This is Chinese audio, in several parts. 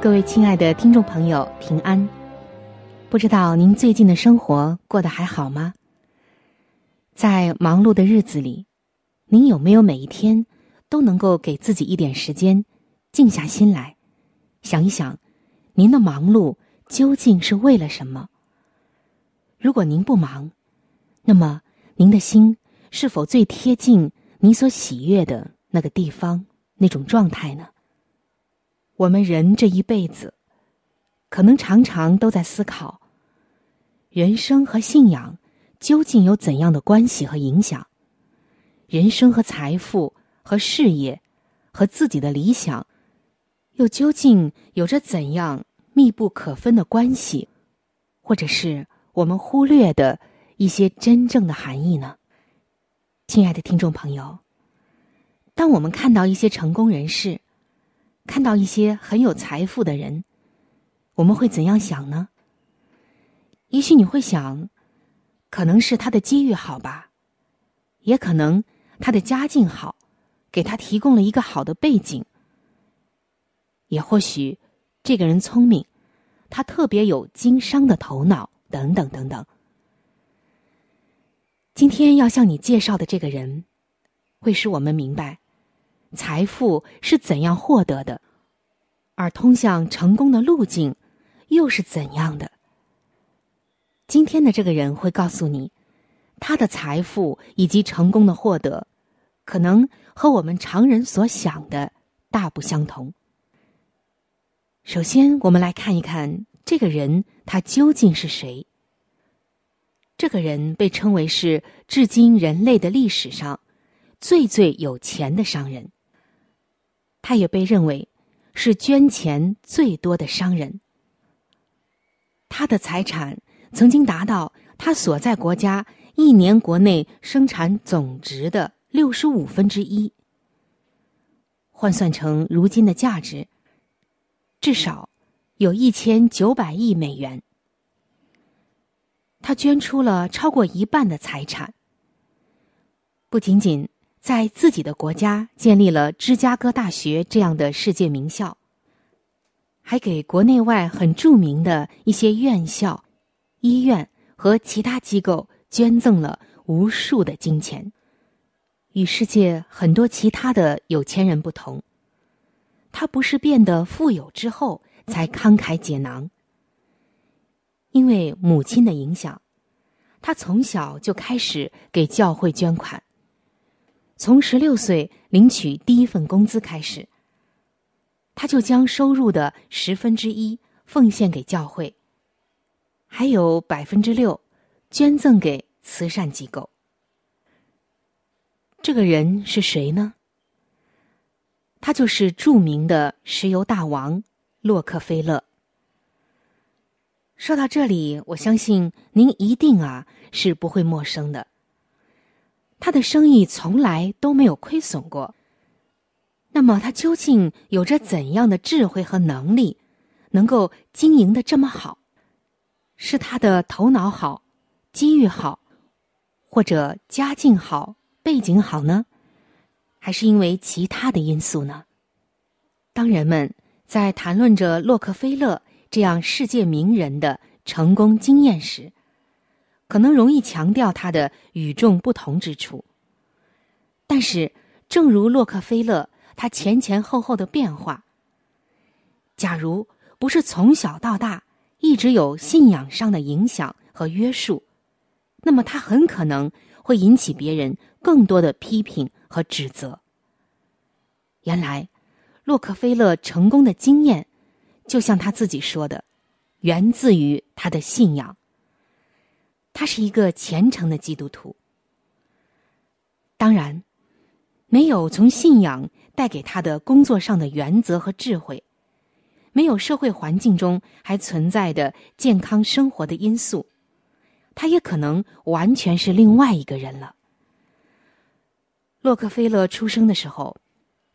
各位亲爱的听众朋友，平安！不知道您最近的生活过得还好吗？在忙碌的日子里，您有没有每一天都能够给自己一点时间，静下心来，想一想，您的忙碌究竟是为了什么？如果您不忙，那么您的心是否最贴近你所喜悦的那个地方、那种状态呢？我们人这一辈子，可能常常都在思考，人生和信仰。究竟有怎样的关系和影响？人生和财富和事业和自己的理想，又究竟有着怎样密不可分的关系？或者是我们忽略的一些真正的含义呢？亲爱的听众朋友，当我们看到一些成功人士，看到一些很有财富的人，我们会怎样想呢？也许你会想。可能是他的机遇好吧，也可能他的家境好，给他提供了一个好的背景。也或许这个人聪明，他特别有经商的头脑，等等等等。今天要向你介绍的这个人，会使我们明白财富是怎样获得的，而通向成功的路径又是怎样的。今天的这个人会告诉你，他的财富以及成功的获得，可能和我们常人所想的大不相同。首先，我们来看一看这个人他究竟是谁。这个人被称为是至今人类的历史上最最有钱的商人，他也被认为是捐钱最多的商人。他的财产。曾经达到他所在国家一年国内生产总值的六十五分之一，换算成如今的价值，至少有一千九百亿美元。他捐出了超过一半的财产，不仅仅在自己的国家建立了芝加哥大学这样的世界名校，还给国内外很著名的一些院校。医院和其他机构捐赠了无数的金钱。与世界很多其他的有钱人不同，他不是变得富有之后才慷慨解囊。因为母亲的影响，他从小就开始给教会捐款。从十六岁领取第一份工资开始，他就将收入的十分之一奉献给教会。还有百分之六捐赠给慈善机构。这个人是谁呢？他就是著名的石油大王洛克菲勒。说到这里，我相信您一定啊是不会陌生的。他的生意从来都没有亏损过。那么，他究竟有着怎样的智慧和能力，能够经营的这么好？是他的头脑好，机遇好，或者家境好、背景好呢？还是因为其他的因素呢？当人们在谈论着洛克菲勒这样世界名人的成功经验时，可能容易强调他的与众不同之处。但是，正如洛克菲勒他前前后后的变化，假如不是从小到大一直有信仰上的影响和约束，那么他很可能会引起别人更多的批评和指责。原来，洛克菲勒成功的经验，就像他自己说的，源自于他的信仰。他是一个虔诚的基督徒。当然，没有从信仰带给他的工作上的原则和智慧。没有社会环境中还存在的健康生活的因素，他也可能完全是另外一个人了。洛克菲勒出生的时候，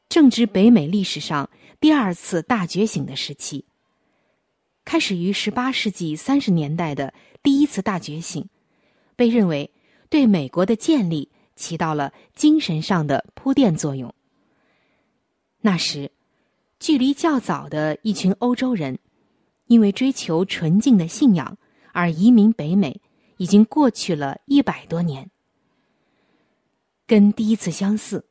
正值北美历史上第二次大觉醒的时期。开始于十八世纪三十年代的第一次大觉醒，被认为对美国的建立起到了精神上的铺垫作用。那时。距离较早的一群欧洲人，因为追求纯净的信仰而移民北美，已经过去了一百多年。跟第一次相似，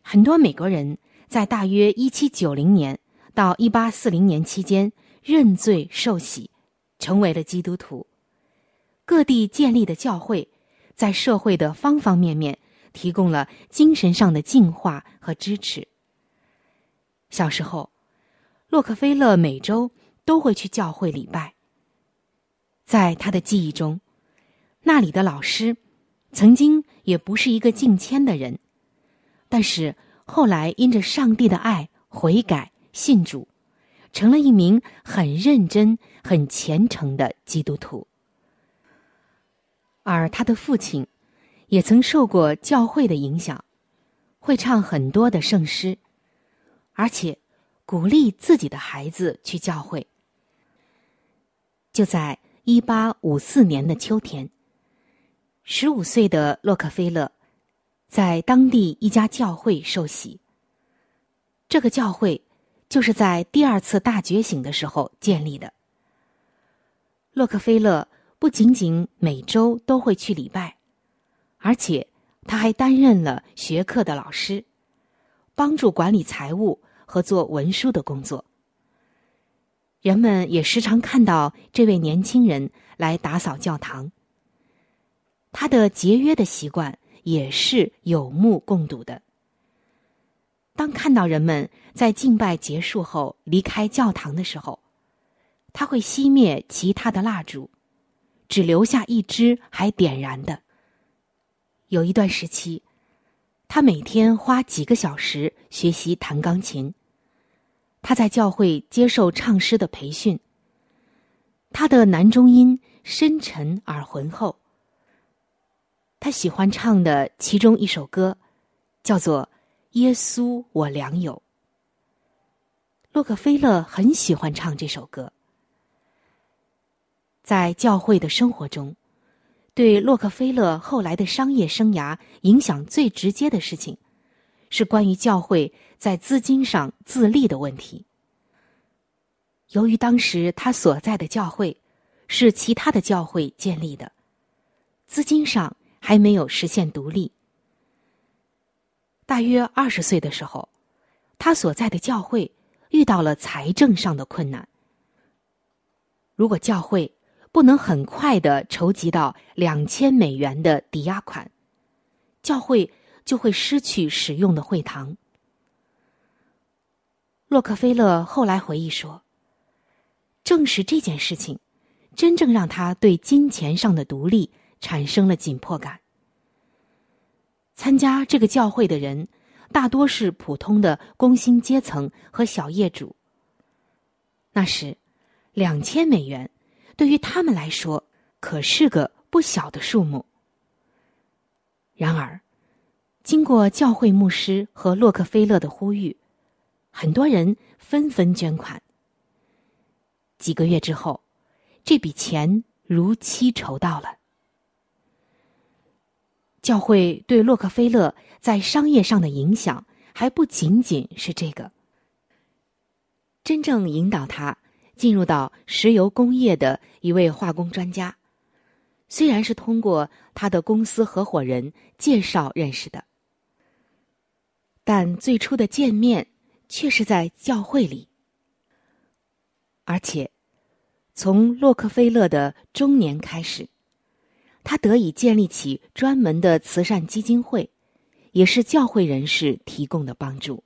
很多美国人在大约一七九零年到一八四零年期间认罪受洗，成为了基督徒。各地建立的教会，在社会的方方面面提供了精神上的净化和支持。小时候，洛克菲勒每周都会去教会礼拜。在他的记忆中，那里的老师曾经也不是一个敬谦的人，但是后来因着上帝的爱悔改信主，成了一名很认真、很虔诚的基督徒。而他的父亲也曾受过教会的影响，会唱很多的圣诗。而且，鼓励自己的孩子去教会。就在一八五四年的秋天，十五岁的洛克菲勒在当地一家教会受洗。这个教会就是在第二次大觉醒的时候建立的。洛克菲勒不仅仅每周都会去礼拜，而且他还担任了学课的老师，帮助管理财务。和做文书的工作，人们也时常看到这位年轻人来打扫教堂。他的节约的习惯也是有目共睹的。当看到人们在敬拜结束后离开教堂的时候，他会熄灭其他的蜡烛，只留下一支还点燃的。有一段时期，他每天花几个小时学习弹钢琴。他在教会接受唱诗的培训。他的男中音深沉而浑厚。他喜欢唱的其中一首歌，叫做《耶稣我良友》。洛克菲勒很喜欢唱这首歌。在教会的生活中，对洛克菲勒后来的商业生涯影响最直接的事情，是关于教会。在资金上自立的问题。由于当时他所在的教会是其他的教会建立的，资金上还没有实现独立。大约二十岁的时候，他所在的教会遇到了财政上的困难。如果教会不能很快的筹集到两千美元的抵押款，教会就会失去使用的会堂。洛克菲勒后来回忆说：“正是这件事情，真正让他对金钱上的独立产生了紧迫感。参加这个教会的人，大多是普通的工薪阶层和小业主。那时，两千美元对于他们来说可是个不小的数目。然而，经过教会牧师和洛克菲勒的呼吁。”很多人纷纷捐款。几个月之后，这笔钱如期筹到了。教会对洛克菲勒在商业上的影响还不仅仅是这个。真正引导他进入到石油工业的一位化工专家，虽然是通过他的公司合伙人介绍认识的，但最初的见面。却是在教会里，而且从洛克菲勒的中年开始，他得以建立起专门的慈善基金会，也是教会人士提供的帮助。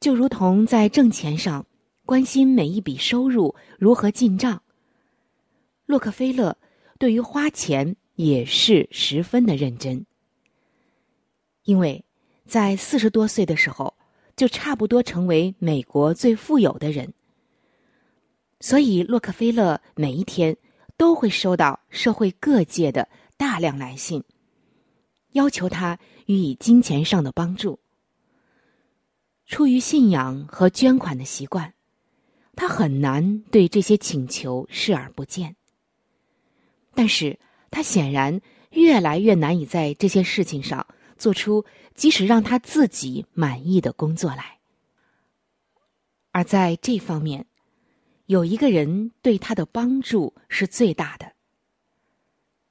就如同在挣钱上关心每一笔收入如何进账，洛克菲勒对于花钱也是十分的认真。因为在四十多岁的时候，就差不多成为美国最富有的人，所以洛克菲勒每一天都会收到社会各界的大量来信，要求他予以金钱上的帮助。出于信仰和捐款的习惯，他很难对这些请求视而不见。但是他显然越来越难以在这些事情上做出即使让他自己满意的工作来。而在这方面，有一个人对他的帮助是最大的。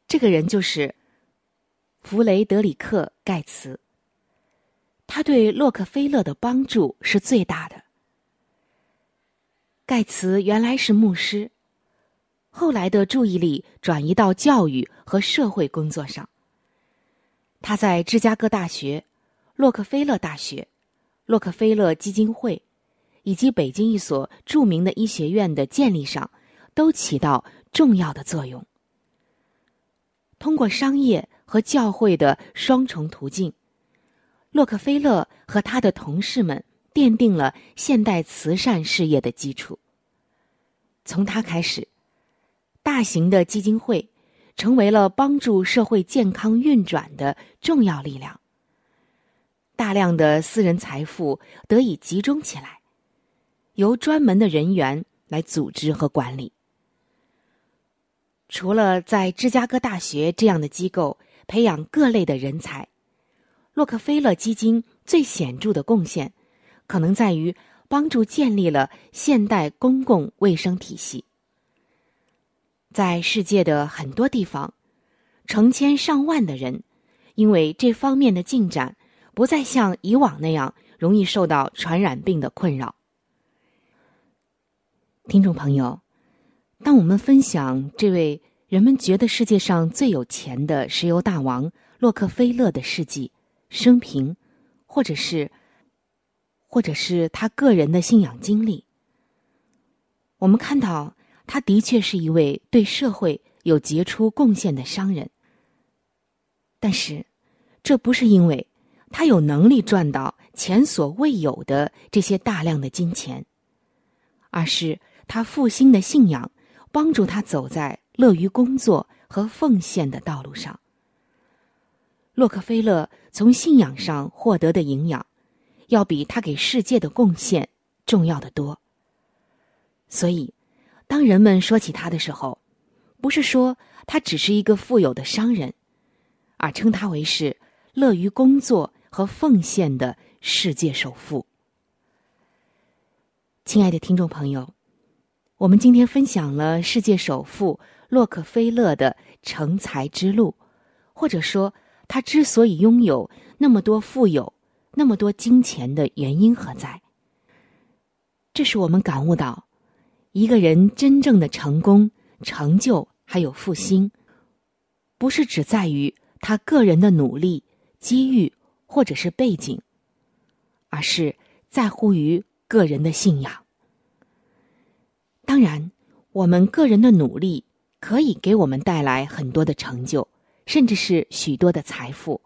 这个人就是弗雷德里克·盖茨。他对洛克菲勒的帮助是最大的。盖茨原来是牧师，后来的注意力转移到教育和社会工作上。他在芝加哥大学、洛克菲勒大学、洛克菲勒基金会以及北京一所著名的医学院的建立上，都起到重要的作用。通过商业和教会的双重途径。洛克菲勒和他的同事们奠定了现代慈善事业的基础。从他开始，大型的基金会成为了帮助社会健康运转的重要力量。大量的私人财富得以集中起来，由专门的人员来组织和管理。除了在芝加哥大学这样的机构培养各类的人才。洛克菲勒基金最显著的贡献，可能在于帮助建立了现代公共卫生体系。在世界的很多地方，成千上万的人因为这方面的进展，不再像以往那样容易受到传染病的困扰。听众朋友，当我们分享这位人们觉得世界上最有钱的石油大王洛克菲勒的事迹。生平，或者是，或者是他个人的信仰经历。我们看到，他的确是一位对社会有杰出贡献的商人。但是，这不是因为他有能力赚到前所未有的这些大量的金钱，而是他复兴的信仰帮助他走在乐于工作和奉献的道路上。洛克菲勒从信仰上获得的营养，要比他给世界的贡献重要的多。所以，当人们说起他的时候，不是说他只是一个富有的商人，而称他为是乐于工作和奉献的世界首富。亲爱的听众朋友，我们今天分享了世界首富洛克菲勒的成才之路，或者说。他之所以拥有那么多富有、那么多金钱的原因何在？这是我们感悟到，一个人真正的成功、成就还有复兴，不是只在于他个人的努力、机遇或者是背景，而是在乎于个人的信仰。当然，我们个人的努力可以给我们带来很多的成就。甚至是许多的财富，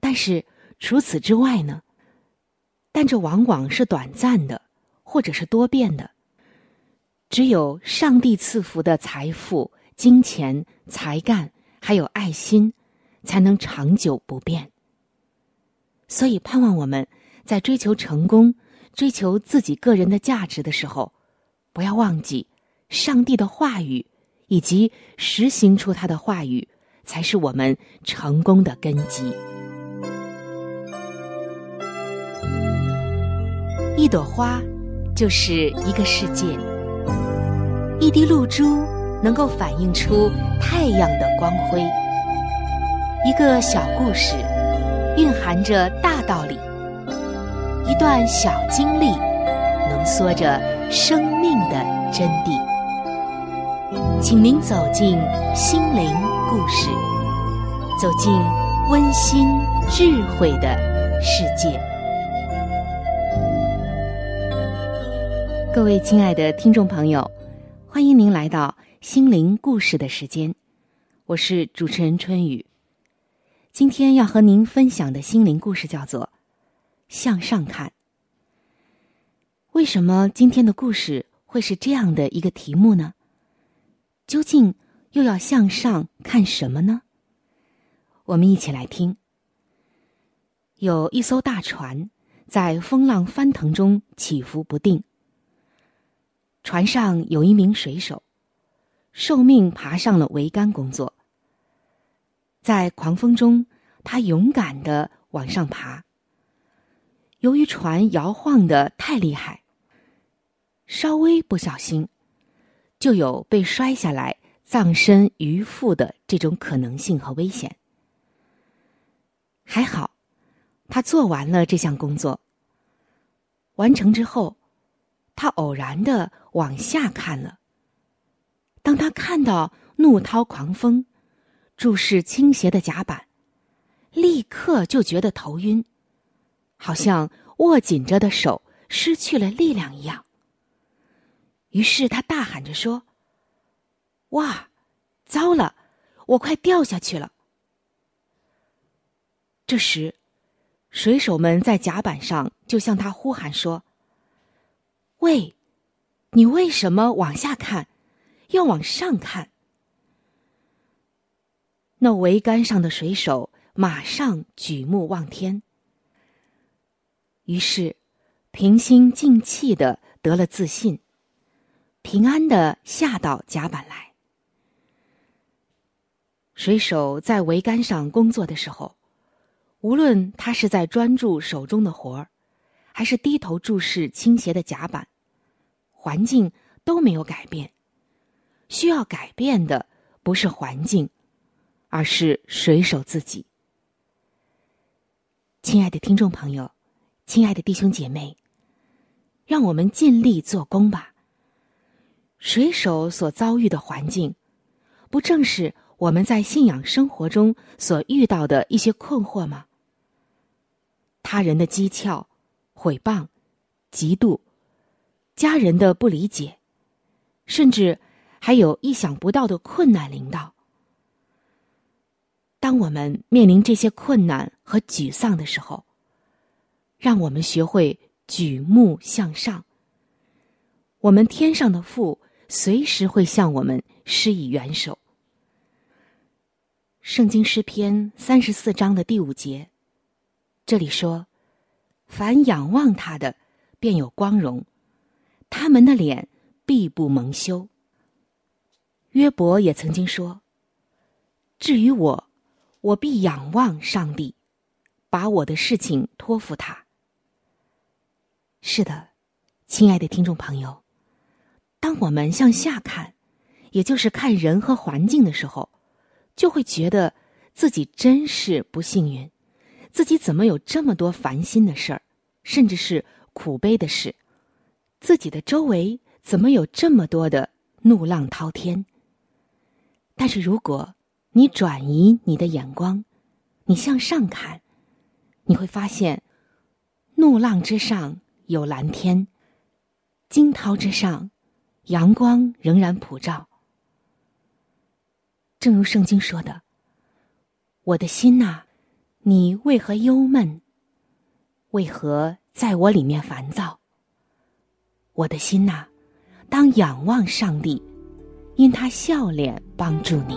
但是除此之外呢？但这往往是短暂的，或者是多变的。只有上帝赐福的财富、金钱、才干，还有爱心，才能长久不变。所以，盼望我们在追求成功、追求自己个人的价值的时候，不要忘记上帝的话语，以及实行出他的话语。才是我们成功的根基。一朵花就是一个世界，一滴露珠能够反映出太阳的光辉。一个小故事蕴含着大道理，一段小经历缩着生命的真谛。请您走进心灵故事，走进温馨智慧的世界。各位亲爱的听众朋友，欢迎您来到心灵故事的时间，我是主持人春雨。今天要和您分享的心灵故事叫做《向上看》。为什么今天的故事会是这样的一个题目呢？究竟又要向上看什么呢？我们一起来听。有一艘大船在风浪翻腾中起伏不定，船上有一名水手，受命爬上了桅杆工作。在狂风中，他勇敢的往上爬。由于船摇晃的太厉害，稍微不小心，就有被摔下来、葬身鱼腹的这种可能性和危险。还好，他做完了这项工作。完成之后，他偶然的往下看了。当他看到怒涛狂风。注视倾斜的甲板，立刻就觉得头晕，好像握紧着的手失去了力量一样。于是他大喊着说：“哇，糟了，我快掉下去了！”这时，水手们在甲板上就向他呼喊说：“喂，你为什么往下看？要往上看？”那桅杆上的水手马上举目望天，于是平心静气的得了自信，平安的下到甲板来。水手在桅杆上工作的时候，无论他是在专注手中的活儿，还是低头注视倾斜的甲板，环境都没有改变。需要改变的不是环境。而是水手自己。亲爱的听众朋友，亲爱的弟兄姐妹，让我们尽力做工吧。水手所遭遇的环境，不正是我们在信仰生活中所遇到的一些困惑吗？他人的讥诮、毁谤、嫉妒，家人的不理解，甚至还有意想不到的困难临到。当我们面临这些困难和沮丧的时候，让我们学会举目向上。我们天上的父随时会向我们施以援手。圣经诗篇三十四章的第五节，这里说：“凡仰望他的，便有光荣；他们的脸必不蒙羞。”约伯也曾经说：“至于我。”我必仰望上帝，把我的事情托付他。是的，亲爱的听众朋友，当我们向下看，也就是看人和环境的时候，就会觉得自己真是不幸运，自己怎么有这么多烦心的事儿，甚至是苦悲的事？自己的周围怎么有这么多的怒浪滔天？但是如果，你转移你的眼光，你向上看，你会发现，怒浪之上有蓝天，惊涛之上，阳光仍然普照。正如圣经说的：“我的心呐，你为何忧闷？为何在我里面烦躁？我的心呐，当仰望上帝，因他笑脸帮助你。”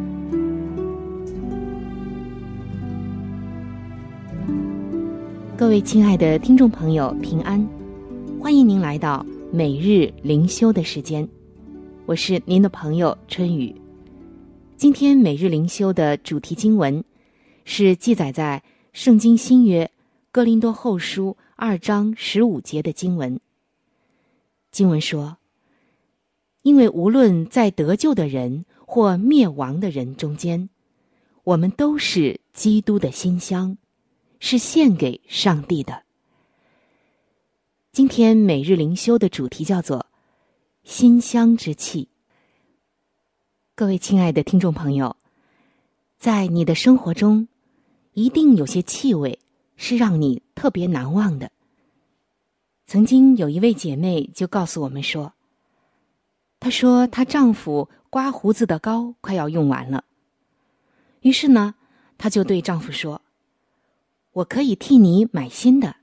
各位亲爱的听众朋友，平安！欢迎您来到每日灵修的时间，我是您的朋友春雨。今天每日灵修的主题经文是记载在《圣经新约·哥林多后书》二章十五节的经文。经文说：“因为无论在得救的人或灭亡的人中间，我们都是基督的馨香。”是献给上帝的。今天每日灵修的主题叫做“馨香之气”。各位亲爱的听众朋友，在你的生活中，一定有些气味是让你特别难忘的。曾经有一位姐妹就告诉我们说：“她说她丈夫刮胡子的膏快要用完了，于是呢，她就对丈夫说。”我可以替你买新的。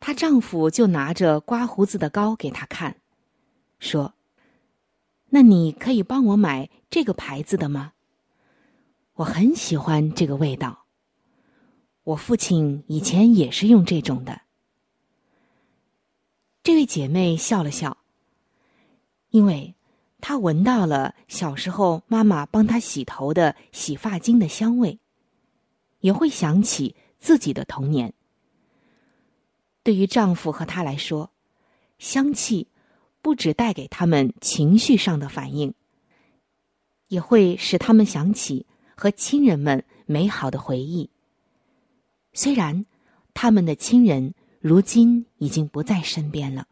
她丈夫就拿着刮胡子的膏给她看，说：“那你可以帮我买这个牌子的吗？我很喜欢这个味道。我父亲以前也是用这种的。”这位姐妹笑了笑，因为她闻到了小时候妈妈帮她洗头的洗发精的香味。也会想起自己的童年。对于丈夫和她来说，香气不只带给他们情绪上的反应，也会使他们想起和亲人们美好的回忆。虽然他们的亲人如今已经不在身边了，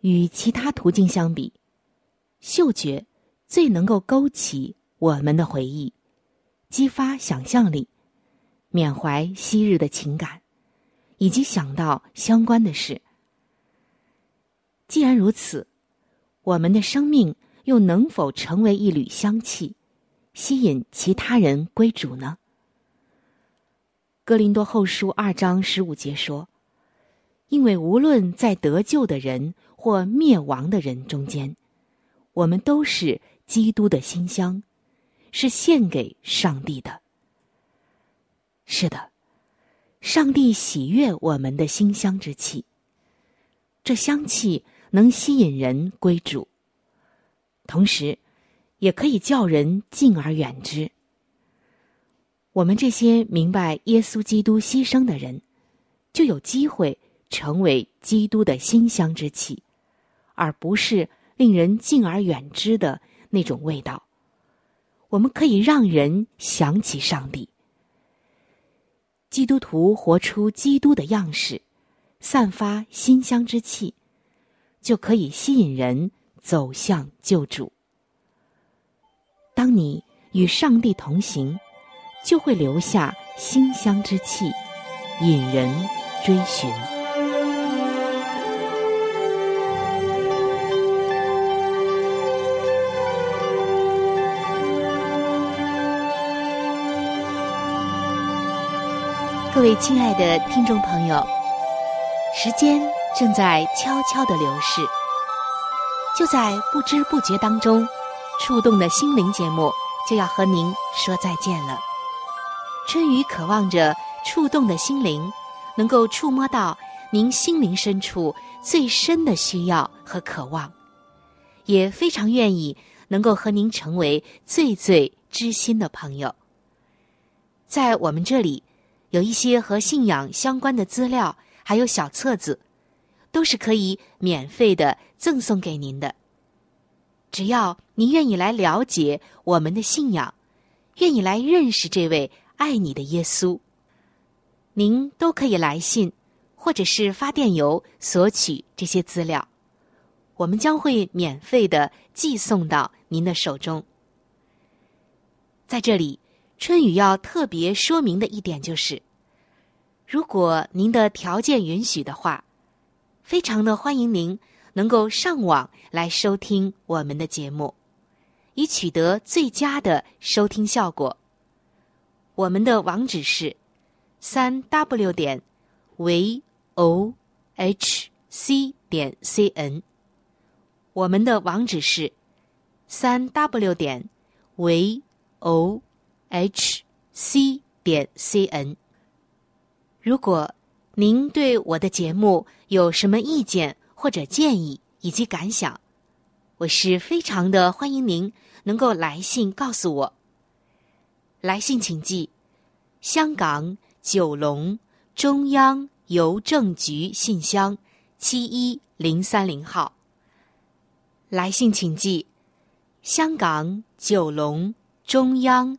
与其他途径相比，嗅觉最能够勾起我们的回忆。激发想象力，缅怀昔日的情感，以及想到相关的事。既然如此，我们的生命又能否成为一缕香气，吸引其他人归主呢？哥林多后书二章十五节说：“因为无论在得救的人或灭亡的人中间，我们都是基督的馨香。”是献给上帝的。是的，上帝喜悦我们的馨香之气。这香气能吸引人归主，同时也可以叫人敬而远之。我们这些明白耶稣基督牺牲的人，就有机会成为基督的馨香之气，而不是令人敬而远之的那种味道。我们可以让人想起上帝。基督徒活出基督的样式，散发馨香之气，就可以吸引人走向救主。当你与上帝同行，就会留下馨香之气，引人追寻。各位亲爱的听众朋友，时间正在悄悄的流逝，就在不知不觉当中，触动的心灵节目就要和您说再见了。春雨渴望着触动的心灵，能够触摸到您心灵深处最深的需要和渴望，也非常愿意能够和您成为最最知心的朋友。在我们这里。有一些和信仰相关的资料，还有小册子，都是可以免费的赠送给您的。只要您愿意来了解我们的信仰，愿意来认识这位爱你的耶稣，您都可以来信或者是发电邮索取这些资料，我们将会免费的寄送到您的手中。在这里。春雨要特别说明的一点就是，如果您的条件允许的话，非常的欢迎您能够上网来收听我们的节目，以取得最佳的收听效果。我们的网址是三 w 点 v o h c 点 c n。我们的网址是三 w 点 voh h c 点 c n。如果您对我的节目有什么意见或者建议以及感想，我是非常的欢迎您能够来信告诉我。来信请寄：香港九龙中央邮政局信箱七一零三零号。来信请寄：香港九龙中央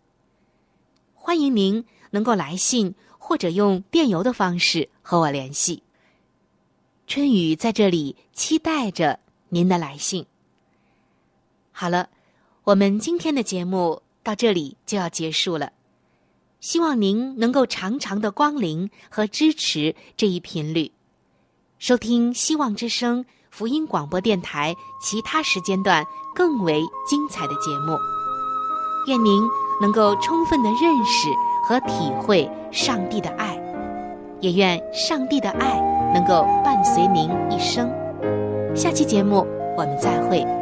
欢迎您能够来信或者用电邮的方式和我联系。春雨在这里期待着您的来信。好了，我们今天的节目到这里就要结束了。希望您能够常常的光临和支持这一频率，收听希望之声福音广播电台其他时间段更为精彩的节目。愿您能够充分的认识和体会上帝的爱，也愿上帝的爱。能够伴随您一生。下期节目我们再会。